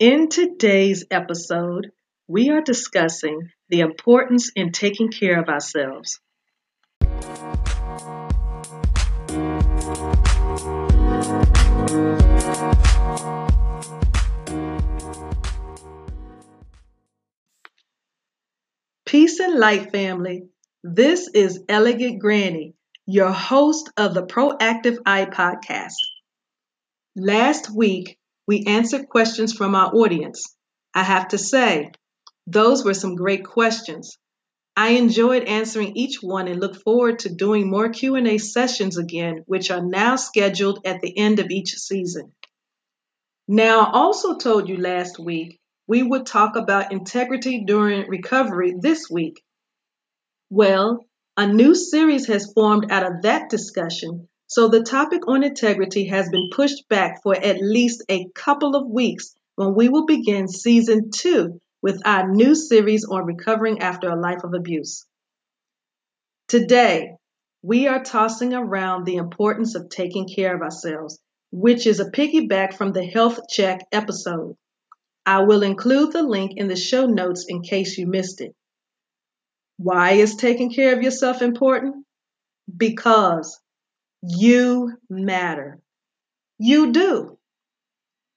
In today's episode, we are discussing the importance in taking care of ourselves. Peace and light, family. This is Elegant Granny, your host of the Proactive Eye podcast. Last week, we answered questions from our audience. I have to say, those were some great questions. I enjoyed answering each one and look forward to doing more Q&A sessions again, which are now scheduled at the end of each season. Now, I also told you last week we would talk about integrity during recovery this week. Well, a new series has formed out of that discussion so the topic on integrity has been pushed back for at least a couple of weeks when we will begin season two with our new series on recovering after a life of abuse. Today, we are tossing around the importance of taking care of ourselves, which is a piggyback from the health check episode. I will include the link in the show notes in case you missed it. Why is taking care of yourself important? Because you matter. You do.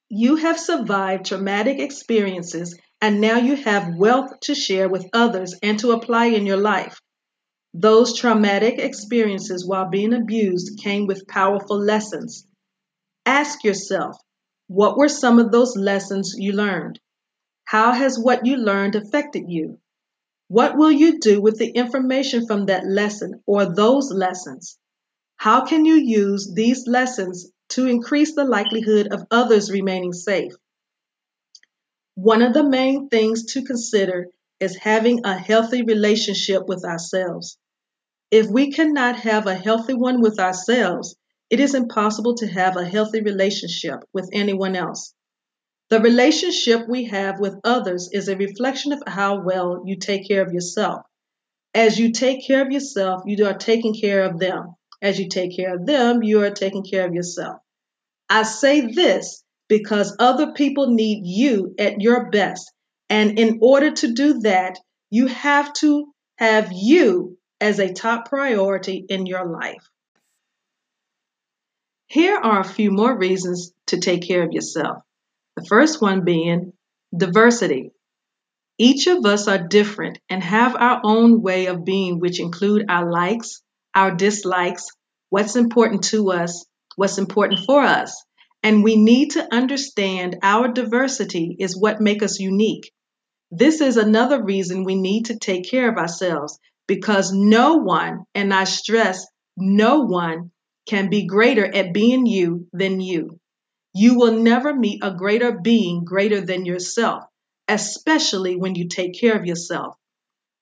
You have survived traumatic experiences and now you have wealth to share with others and to apply in your life. Those traumatic experiences while being abused came with powerful lessons. Ask yourself, what were some of those lessons you learned? How has what you learned affected you? What will you do with the information from that lesson or those lessons? How can you use these lessons to increase the likelihood of others remaining safe? One of the main things to consider is having a healthy relationship with ourselves. If we cannot have a healthy one with ourselves, it is impossible to have a healthy relationship with anyone else. The relationship we have with others is a reflection of how well you take care of yourself. As you take care of yourself, you are taking care of them. As you take care of them, you are taking care of yourself. I say this because other people need you at your best. And in order to do that, you have to have you as a top priority in your life. Here are a few more reasons to take care of yourself. The first one being diversity. Each of us are different and have our own way of being, which include our likes, our dislikes, what's important to us, what's important for us. And we need to understand our diversity is what makes us unique. This is another reason we need to take care of ourselves because no one, and I stress, no one can be greater at being you than you. You will never meet a greater being greater than yourself, especially when you take care of yourself.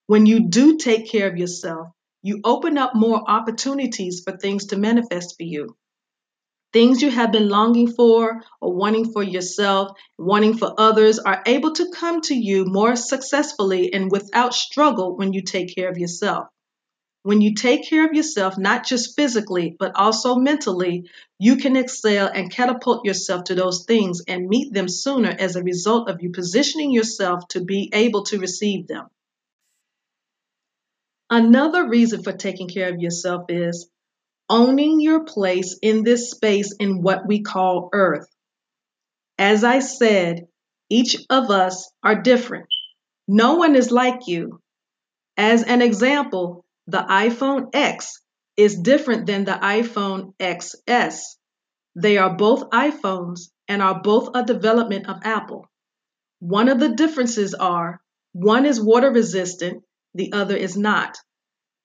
When you do take care of yourself, you open up more opportunities for things to manifest for you. Things you have been longing for or wanting for yourself, wanting for others are able to come to you more successfully and without struggle when you take care of yourself. When you take care of yourself, not just physically, but also mentally, you can excel and catapult yourself to those things and meet them sooner as a result of you positioning yourself to be able to receive them. Another reason for taking care of yourself is owning your place in this space in what we call Earth. As I said, each of us are different. No one is like you. As an example, the iPhone X is different than the iPhone XS. They are both iPhones and are both a development of Apple. One of the differences are one is water resistant the other is not.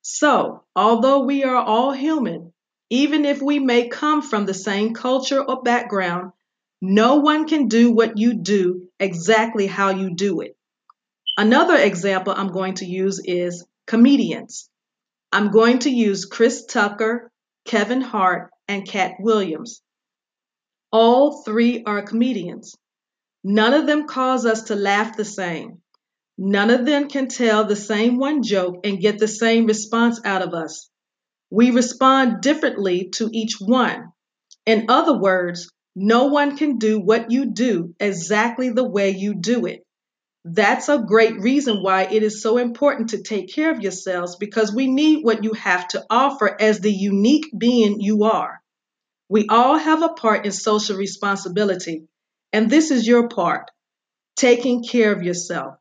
So, although we are all human, even if we may come from the same culture or background, no one can do what you do exactly how you do it. Another example I'm going to use is comedians. I'm going to use Chris Tucker, Kevin Hart, and Katt Williams. All three are comedians. None of them cause us to laugh the same. None of them can tell the same one joke and get the same response out of us. We respond differently to each one. In other words, No one can do what you do exactly the way you do it. That's a great reason why it is so important to take care of yourselves because we need what you have to offer as the unique being you are. We all have a part in social responsibility, and this is your part taking care of yourself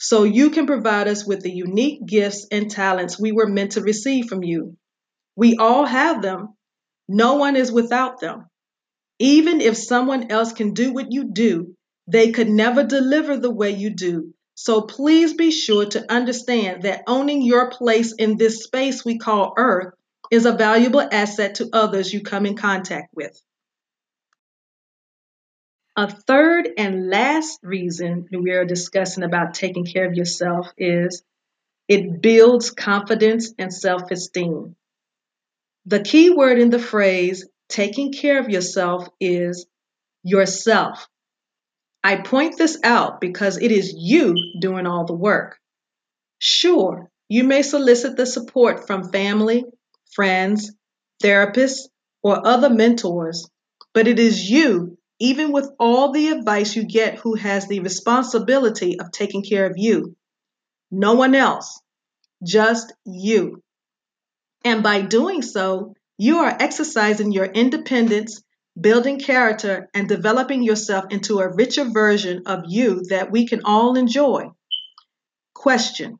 so you can provide us with the unique gifts and talents we were meant to receive from you. We all have them, no one is without them. Even if someone else can do what you do, they could never deliver the way you do. So please be sure to understand that owning your place in this space we call Earth is a valuable asset to others you come in contact with. A third and last reason we are discussing about taking care of yourself is it builds confidence and self esteem. The key word in the phrase taking care of yourself is yourself. I point this out because it is you doing all the work. Sure, you may solicit the support from family, friends, therapists, or other mentors, but it is you, even with all the advice you get, who has the responsibility of taking care of you. No one else, just you. And by doing so, you are exercising your independence building character, and developing yourself into a richer version of you that we can all enjoy. Question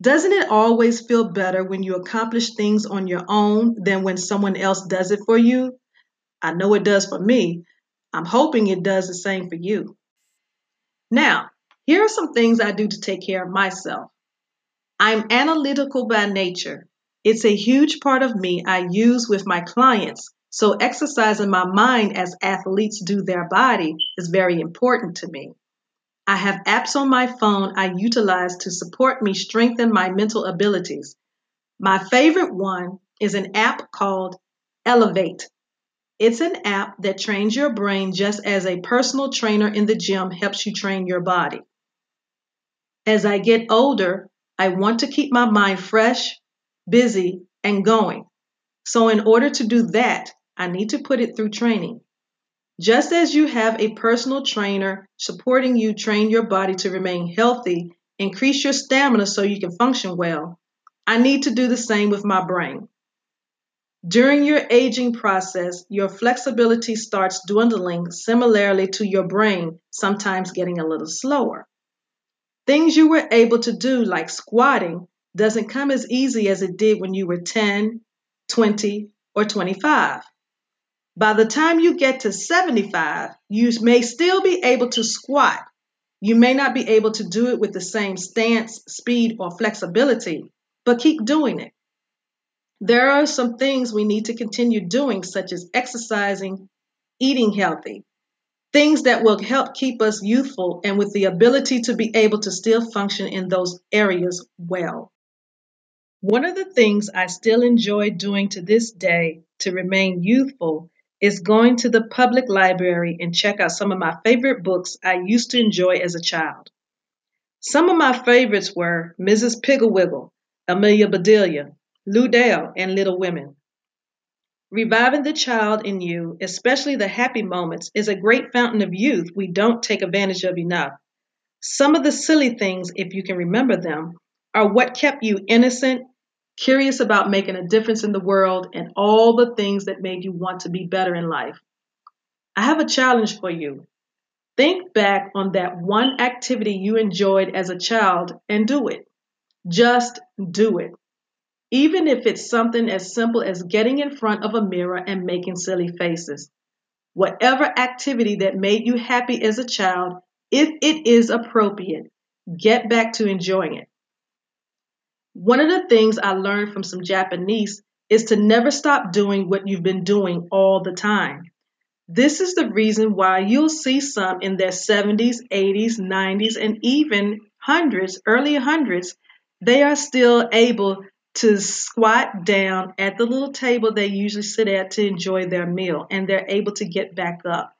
Doesn't it always feel better when you accomplish things on your own than when someone else does it for you? I know it does for me. I'm hoping it does the same for you. Now, here are some things I do to take care of myself. I'm analytical by nature. It's a huge part of me I use with my clients so, exercising my mind as athletes do their body is very important to me. I have apps on my phone I utilize to support me strengthen my mental abilities. My favorite one is an app called Elevate. It's an app that trains your brain just as a personal trainer in the gym helps you train your body. As I get older, I want to keep my mind fresh, busy, and going. So, in order to do that, I need to put it through training. Just as you have a personal trainer supporting you train your body to remain healthy, increase your stamina so you can function well, I need to do the same with my brain. During your aging process, your flexibility starts dwindling similarly to your brain, sometimes getting a little slower. Things you were able to do, like squatting, doesn't come as easy as it did when you were 10, 20, or 25. By the time you get to 75, you may still be able to squat. You may not be able to do it with the same stance, speed, or flexibility, but keep doing it. There are some things we need to continue doing, such as exercising, eating healthy, things that will help keep us youthful and with the ability to be able to still function in those areas well. One of the things I still enjoy doing to this day to remain youthful is going to the public library and check out some of my favorite books I used to enjoy as a child. Some of my favorites were Mrs. Pigglewiggle, Amelia Bedelia, Lou Dale, and Little Women. Reviving the child in you, especially the happy moments, is a great fountain of youth we don't take advantage of enough. Some of the silly things, if you can remember them, are what kept you innocent curious about making a difference in the world, and all the things that made you want to be better in life. I have a challenge for you. Think back on that one activity you enjoyed as a child and do it. Just do it. Even if it's something as simple as getting in front of a mirror and making silly faces. Whatever activity that made you happy as a child, if it is appropriate, get back to enjoying it. One of the things I learned from some Japanese is to never stop doing what you've been doing all the time. This is the reason why you'll see some in their 70s, 80s, 90s, and even hundreds, early hundreds, they are still able to squat down at the little table they usually sit at to enjoy their meal, and they're able to get back up.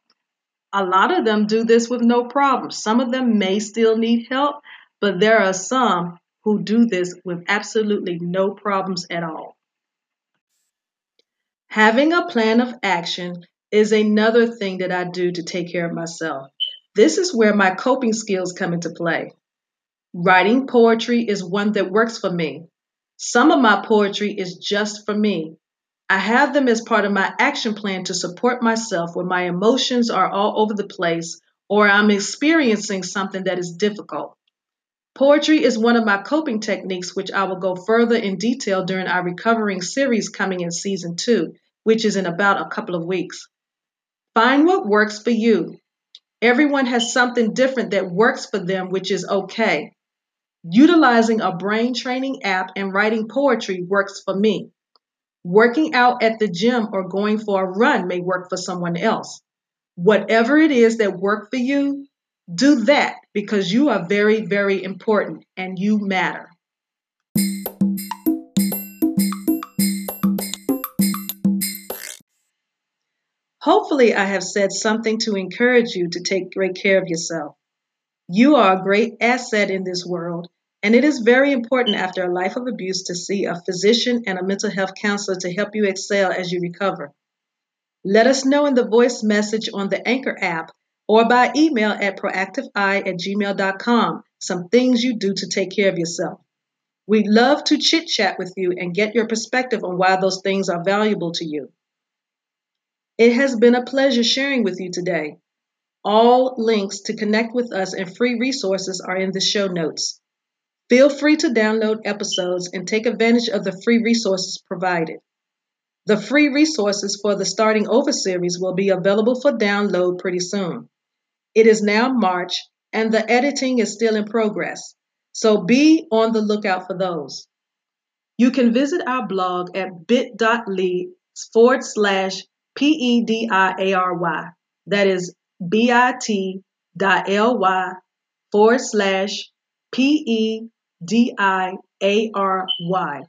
A lot of them do this with no problem. Some of them may still need help, but there are some who do this with absolutely no problems at all. Having a plan of action is another thing that I do to take care of myself. This is where my coping skills come into play. Writing poetry is one that works for me. Some of my poetry is just for me. I have them as part of my action plan to support myself when my emotions are all over the place or I'm experiencing something that is difficult. Poetry is one of my coping techniques, which I will go further in detail during our recovering series coming in season two, which is in about a couple of weeks. Find what works for you. Everyone has something different that works for them, which is okay. Utilizing a brain training app and writing poetry works for me. Working out at the gym or going for a run may work for someone else. Whatever it is that worked for you, do that because you are very, very important and you matter. Hopefully, I have said something to encourage you to take great care of yourself. You are a great asset in this world, and it is very important after a life of abuse to see a physician and a mental health counselor to help you excel as you recover. Let us know in the voice message on the Anchor app or by email at proactiveeye at gmail.com some things you do to take care of yourself. We'd love to chit chat with you and get your perspective on why those things are valuable to you. It has been a pleasure sharing with you today. All links to connect with us and free resources are in the show notes. Feel free to download episodes and take advantage of the free resources provided. The free resources for the Starting Over series will be available for download pretty soon. It is now March and the editing is still in progress, so be on the lookout for those. You can visit our blog at bit.ly forward slash P-E-D-I-A-R-Y. That is bit.ly forward slash P-E-D-I-A-R-Y.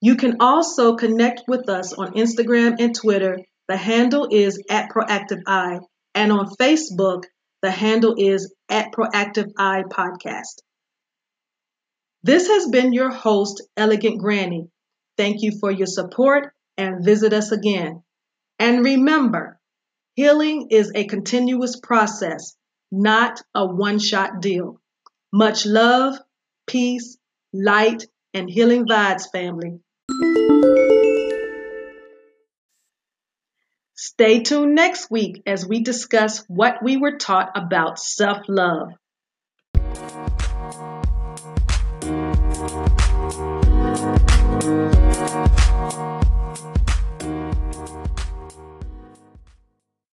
You can also connect with us on Instagram and Twitter. The handle is at Proactive Eye and on Facebook, the handle is at Proactive Eye Podcast. This has been your host, Elegant Granny. Thank you for your support and visit us again. And remember, healing is a continuous process, not a one shot deal. Much love, peace, light, and healing vibes, family. Stay tuned next week as we discuss what we were taught about self love.